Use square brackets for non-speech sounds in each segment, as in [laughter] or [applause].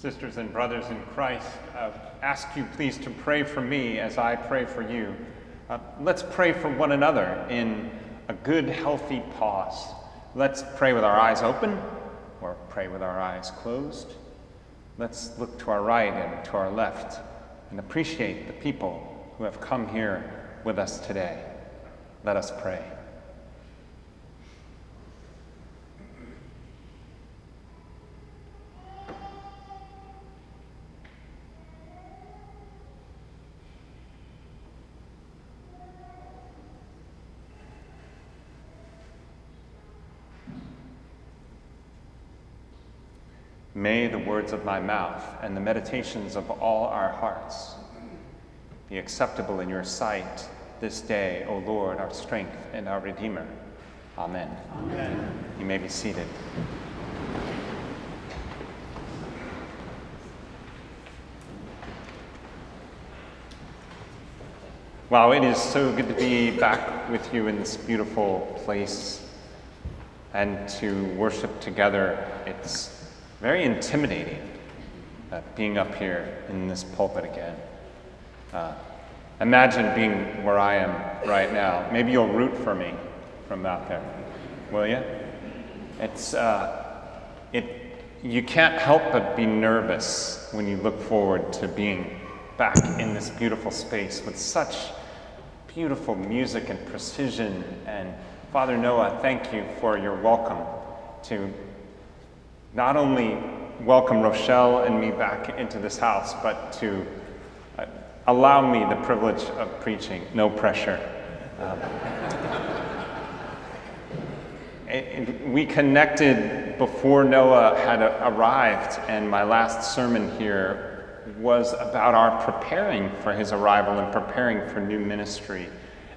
Sisters and brothers in Christ, uh, ask you please to pray for me as I pray for you. Uh, let's pray for one another in a good, healthy pause. Let's pray with our eyes open or pray with our eyes closed. Let's look to our right and to our left and appreciate the people who have come here with us today. Let us pray. May the words of my mouth and the meditations of all our hearts be acceptable in your sight this day, O Lord, our strength and our Redeemer. Amen. Amen. You may be seated. Wow, it is so good to be back with you in this beautiful place and to worship together. It's very intimidating uh, being up here in this pulpit again. Uh, imagine being where I am right now. Maybe you'll root for me from out there, will you? It's uh, it. You can't help but be nervous when you look forward to being back in this beautiful space with such beautiful music and precision. And Father Noah, thank you for your welcome to not only welcome Rochelle and me back into this house, but to uh, allow me the privilege of preaching. No pressure. Um, we connected before Noah had arrived, and my last sermon here was about our preparing for his arrival and preparing for new ministry.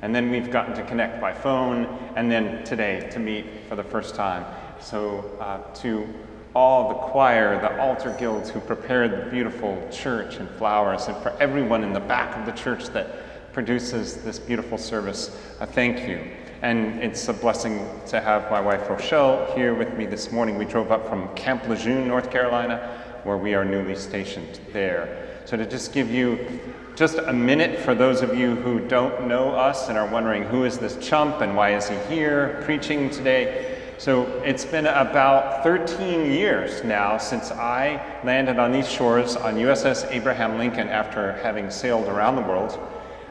And then we've gotten to connect by phone, and then today to meet for the first time. So, uh, to all the choir, the altar guilds who prepared the beautiful church and flowers, and for everyone in the back of the church that produces this beautiful service, a thank you. And it's a blessing to have my wife Rochelle here with me this morning. We drove up from Camp Lejeune, North Carolina, where we are newly stationed there. So to just give you just a minute for those of you who don't know us and are wondering who is this chump and why is he here preaching today, so it's been about 13 years now since I landed on these shores on USS Abraham Lincoln after having sailed around the world.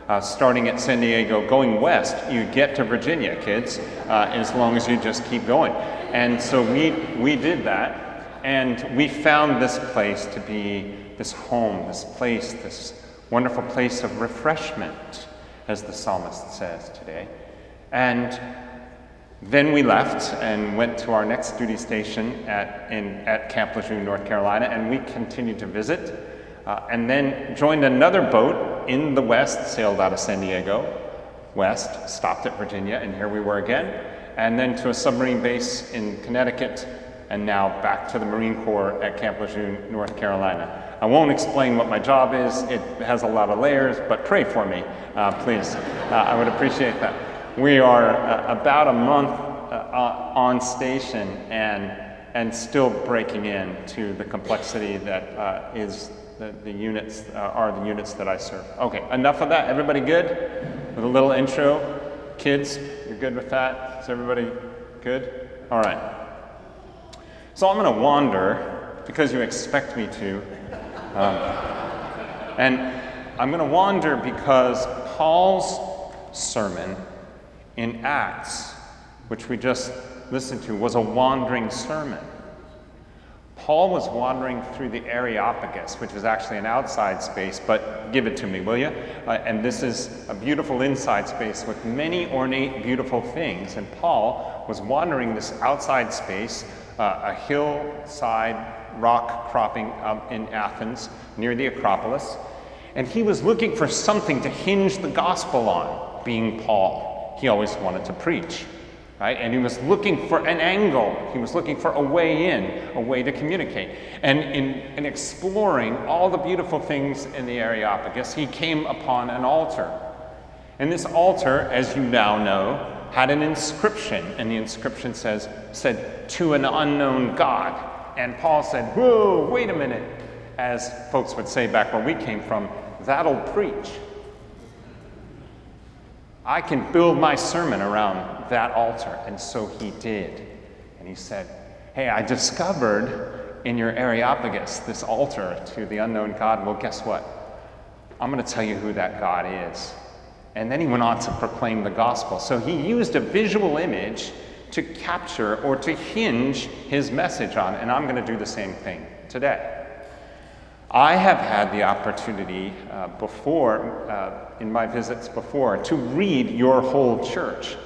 Uh, starting at San Diego, going west, you get to Virginia, kids, uh, as long as you just keep going. And so we, we did that, and we found this place to be this home, this place, this wonderful place of refreshment, as the psalmist says today. And then we left and went to our next duty station at, in, at Camp Lejeune, North Carolina, and we continued to visit. Uh, and then joined another boat in the west, sailed out of San Diego, west, stopped at Virginia, and here we were again. And then to a submarine base in Connecticut, and now back to the Marine Corps at Camp Lejeune, North Carolina. I won't explain what my job is, it has a lot of layers, but pray for me, uh, please. Uh, I would appreciate that. We are uh, about a month uh, on station and, and still breaking in to the complexity that uh, is the, the units uh, are the units that I serve. Okay, enough of that. Everybody good? With a little intro. Kids, you're good with that? Is everybody good? All right. So I'm going to wander because you expect me to. Um, and I'm going to wander because Paul's sermon in Acts, which we just listened to, was a wandering sermon. Paul was wandering through the Areopagus, which is actually an outside space, but give it to me, will you? Uh, and this is a beautiful inside space with many ornate, beautiful things. And Paul was wandering this outside space, uh, a hillside rock cropping up in Athens near the Acropolis. And he was looking for something to hinge the gospel on, being Paul he always wanted to preach. Right? And he was looking for an angle. He was looking for a way in, a way to communicate. And in, in exploring all the beautiful things in the Areopagus, he came upon an altar. And this altar, as you now know, had an inscription. And the inscription says, said, to an unknown God. And Paul said, Whoa, wait a minute. as folks would say back where we came from, that'll preach. I can build my sermon around that altar. And so he did. And he said, Hey, I discovered in your Areopagus this altar to the unknown God. Well, guess what? I'm going to tell you who that God is. And then he went on to proclaim the gospel. So he used a visual image to capture or to hinge his message on. And I'm going to do the same thing today. I have had the opportunity uh, before, uh, in my visits before, to read your whole church.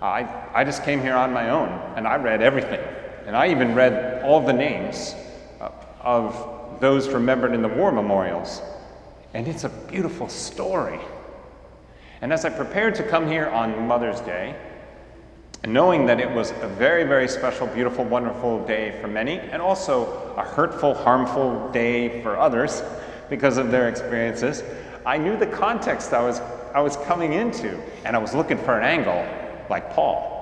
I, I just came here on my own and I read everything. And I even read all the names uh, of those remembered in the war memorials. And it's a beautiful story. And as I prepared to come here on Mother's Day, knowing that it was a very, very special, beautiful, wonderful day for many, and also a hurtful, harmful day for others because of their experiences, I knew the context I was, I was coming into, and I was looking for an angle like Paul.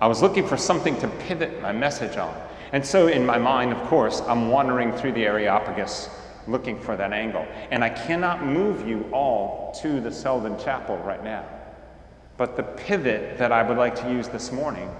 I was looking for something to pivot my message on. And so, in my mind, of course, I'm wandering through the Areopagus looking for that angle. And I cannot move you all to the Selden Chapel right now. But the pivot that I would like to use this morning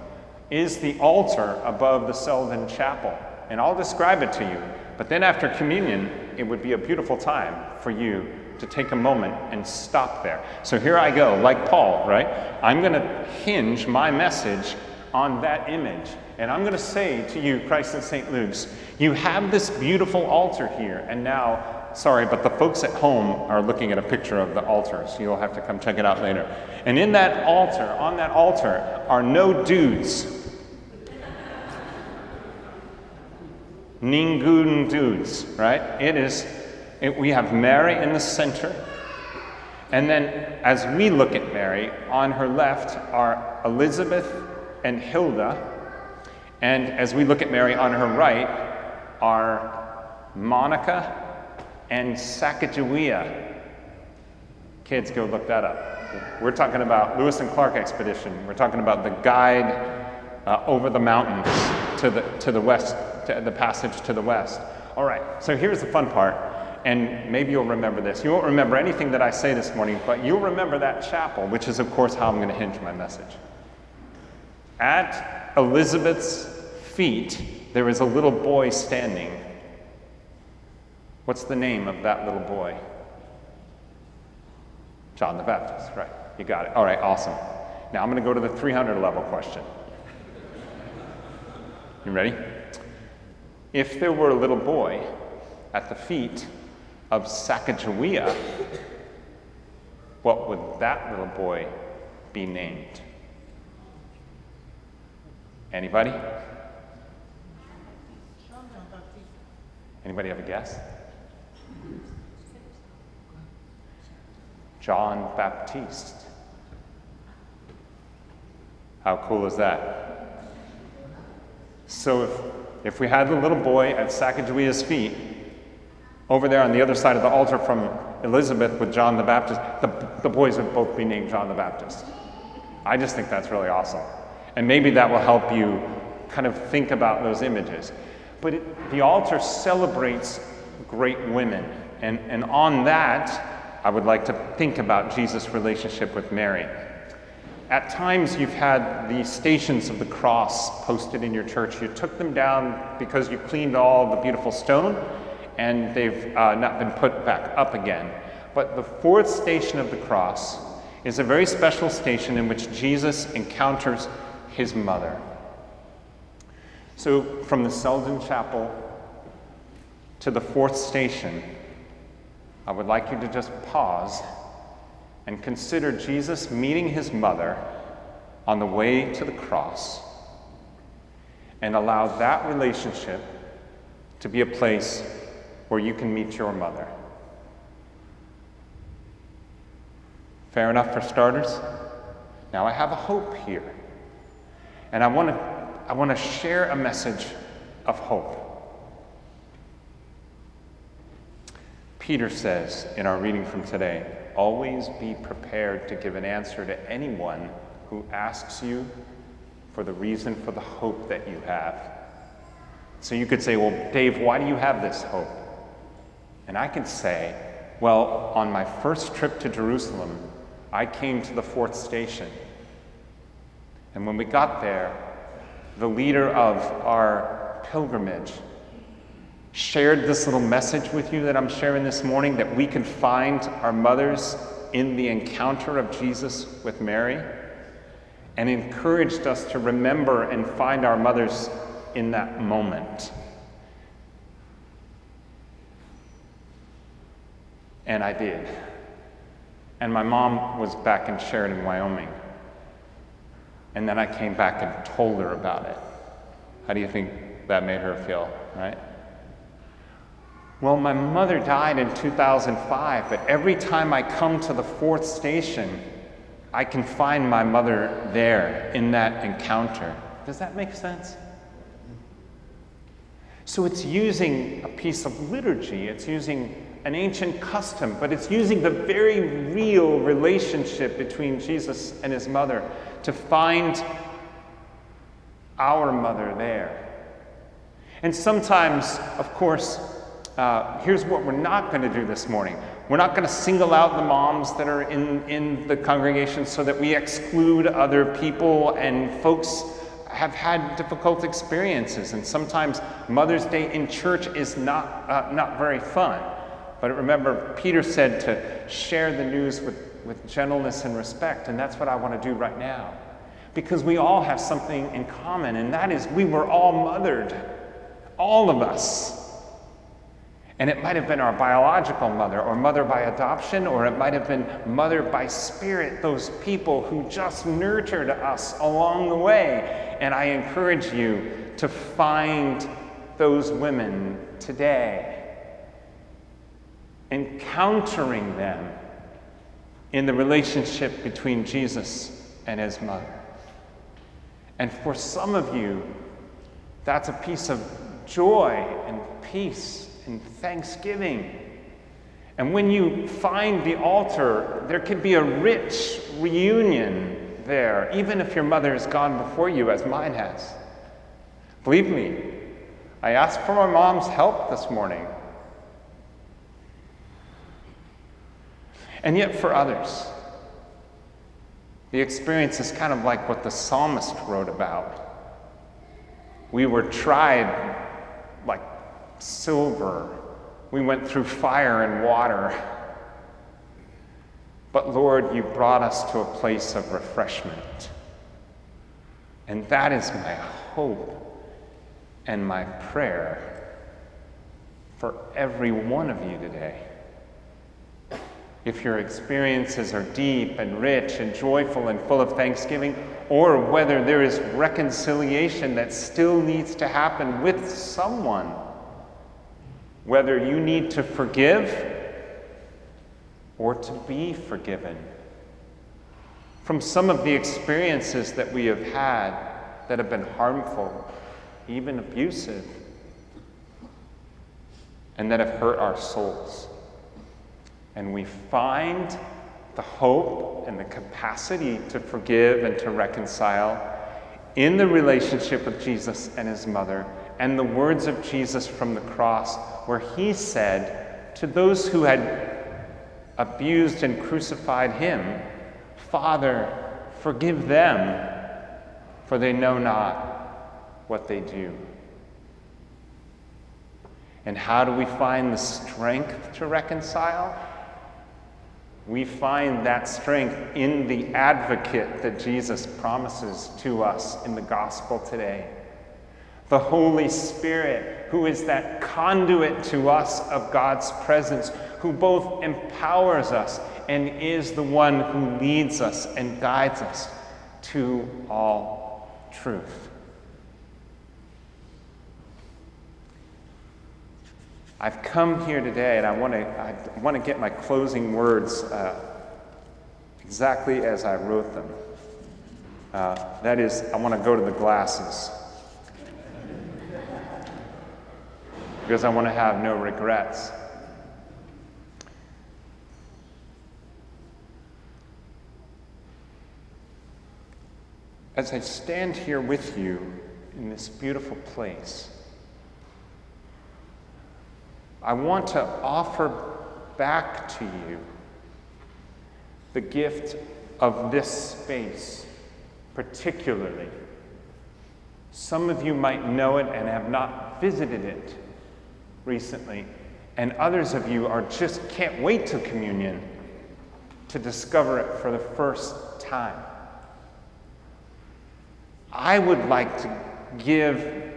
is the altar above the Selden Chapel. And I'll describe it to you. But then after communion, it would be a beautiful time for you to take a moment and stop there. So here I go, like Paul, right? I'm going to hinge my message on that image. And I'm going to say to you, Christ and St. Luke's, you have this beautiful altar here, and now sorry, but the folks at home are looking at a picture of the altar, so you'll have to come check it out later. And in that altar, on that altar, are no dudes. Ningun dudes, right? It is, it, we have Mary in the center. And then as we look at Mary, on her left are Elizabeth and Hilda. And as we look at Mary on her right are Monica and Sacagawea. Kids, go look that up. We're talking about Lewis and Clark expedition. We're talking about the guide uh, over the mountains to the, to the west, to the passage to the west. All right, so here's the fun part, and maybe you'll remember this. You won't remember anything that I say this morning, but you'll remember that chapel, which is, of course, how I'm going to hinge my message. At Elizabeth's feet, there is a little boy standing What's the name of that little boy? John the Baptist, right. You got it. All right, awesome. Now I'm going to go to the 300 level question. You ready? If there were a little boy at the feet of Sacagawea, what would that little boy be named? Anybody? Anybody have a guess? John Baptiste. How cool is that? So if, if we had the little boy at Sacagawea's feet, over there on the other side of the altar from Elizabeth with John the Baptist, the, the boys would both be named John the Baptist. I just think that's really awesome. And maybe that will help you kind of think about those images. But it, the altar celebrates great women. And, and on that, I would like to think about Jesus' relationship with Mary. At times, you've had the stations of the cross posted in your church. You took them down because you cleaned all the beautiful stone, and they've uh, not been put back up again. But the fourth station of the cross is a very special station in which Jesus encounters his mother. So, from the Selden Chapel to the fourth station, I would like you to just pause and consider Jesus meeting his mother on the way to the cross and allow that relationship to be a place where you can meet your mother. Fair enough for starters? Now I have a hope here. And I want to I want to share a message of hope. Peter says in our reading from today always be prepared to give an answer to anyone who asks you for the reason for the hope that you have. So you could say, Well, Dave, why do you have this hope? And I can say, well, on my first trip to Jerusalem, I came to the fourth station. And when we got there, the leader of our pilgrimage shared this little message with you that I'm sharing this morning that we can find our mothers in the encounter of Jesus with Mary and encouraged us to remember and find our mothers in that moment. And I did. And my mom was back in Sheridan, Wyoming. And then I came back and told her about it. How do you think that made her feel, right? Well, my mother died in 2005, but every time I come to the fourth station, I can find my mother there in that encounter. Does that make sense? So it's using a piece of liturgy, it's using an ancient custom, but it's using the very real relationship between Jesus and his mother to find our mother there. And sometimes, of course, uh, here's what we're not going to do this morning. We're not going to single out the moms that are in, in the congregation so that we exclude other people and folks have had difficult experiences. And sometimes Mother's Day in church is not, uh, not very fun. But remember, Peter said to share the news with, with gentleness and respect, and that's what I want to do right now. Because we all have something in common, and that is we were all mothered, all of us. And it might have been our biological mother, or mother by adoption, or it might have been mother by spirit, those people who just nurtured us along the way. And I encourage you to find those women today encountering them in the relationship between Jesus and his mother. And for some of you, that's a piece of joy and peace and thanksgiving. And when you find the altar, there can be a rich reunion there, even if your mother has gone before you, as mine has. Believe me, I asked for my mom's help this morning. And yet, for others, the experience is kind of like what the psalmist wrote about. We were tried silver, we went through fire and water. But Lord, you brought us to a place of refreshment. And that is my hope and my prayer for every one of you today if your experiences are deep and rich and joyful and full of thanksgiving, or whether there is reconciliation that still needs to happen with someone, whether you need to forgive or to be forgiven. From some of the experiences that we have had that have been harmful, even abusive, and that have hurt our souls. And we find the hope and the capacity to forgive and to reconcile in the relationship with Jesus and his mother, and the words of Jesus from the cross, where he said to those who had abused and crucified him, Father, forgive them, for they know not what they do. And how do we find the strength to reconcile? We find that strength in the advocate that Jesus promises to us in the gospel today. The Holy Spirit, who is that conduit to us of God's presence, who both empowers us and is the one who leads us and guides us to all truth. I've come here today and I want to, I want to get my closing words uh, exactly as I wrote them. Uh, that is, I want to go to the glasses. Because I want to have no regrets. As I stand here with you in this beautiful place, I want to offer back to you the gift of this space, particularly. Some of you might know it and have not visited it recently, and others of you are just can't wait to communion to discover it for the first time. I would like to give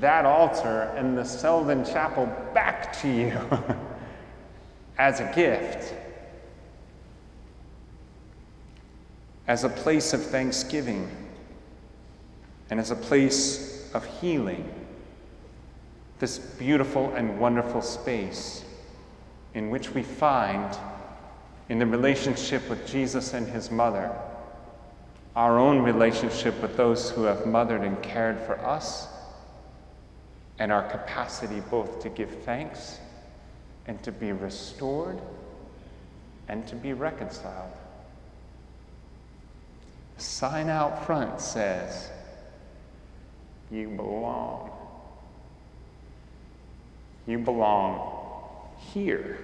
that altar and the Selden Chapel back to you [laughs] as a gift, as a place of thanksgiving, and as a place of healing. This beautiful and wonderful space in which we find, in the relationship with Jesus and his mother, our own relationship with those who have mothered and cared for us and our capacity both to give thanks and to be restored and to be reconciled. The sign out front says, You belong. You belong here.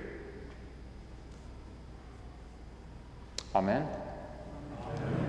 Amen. Amen.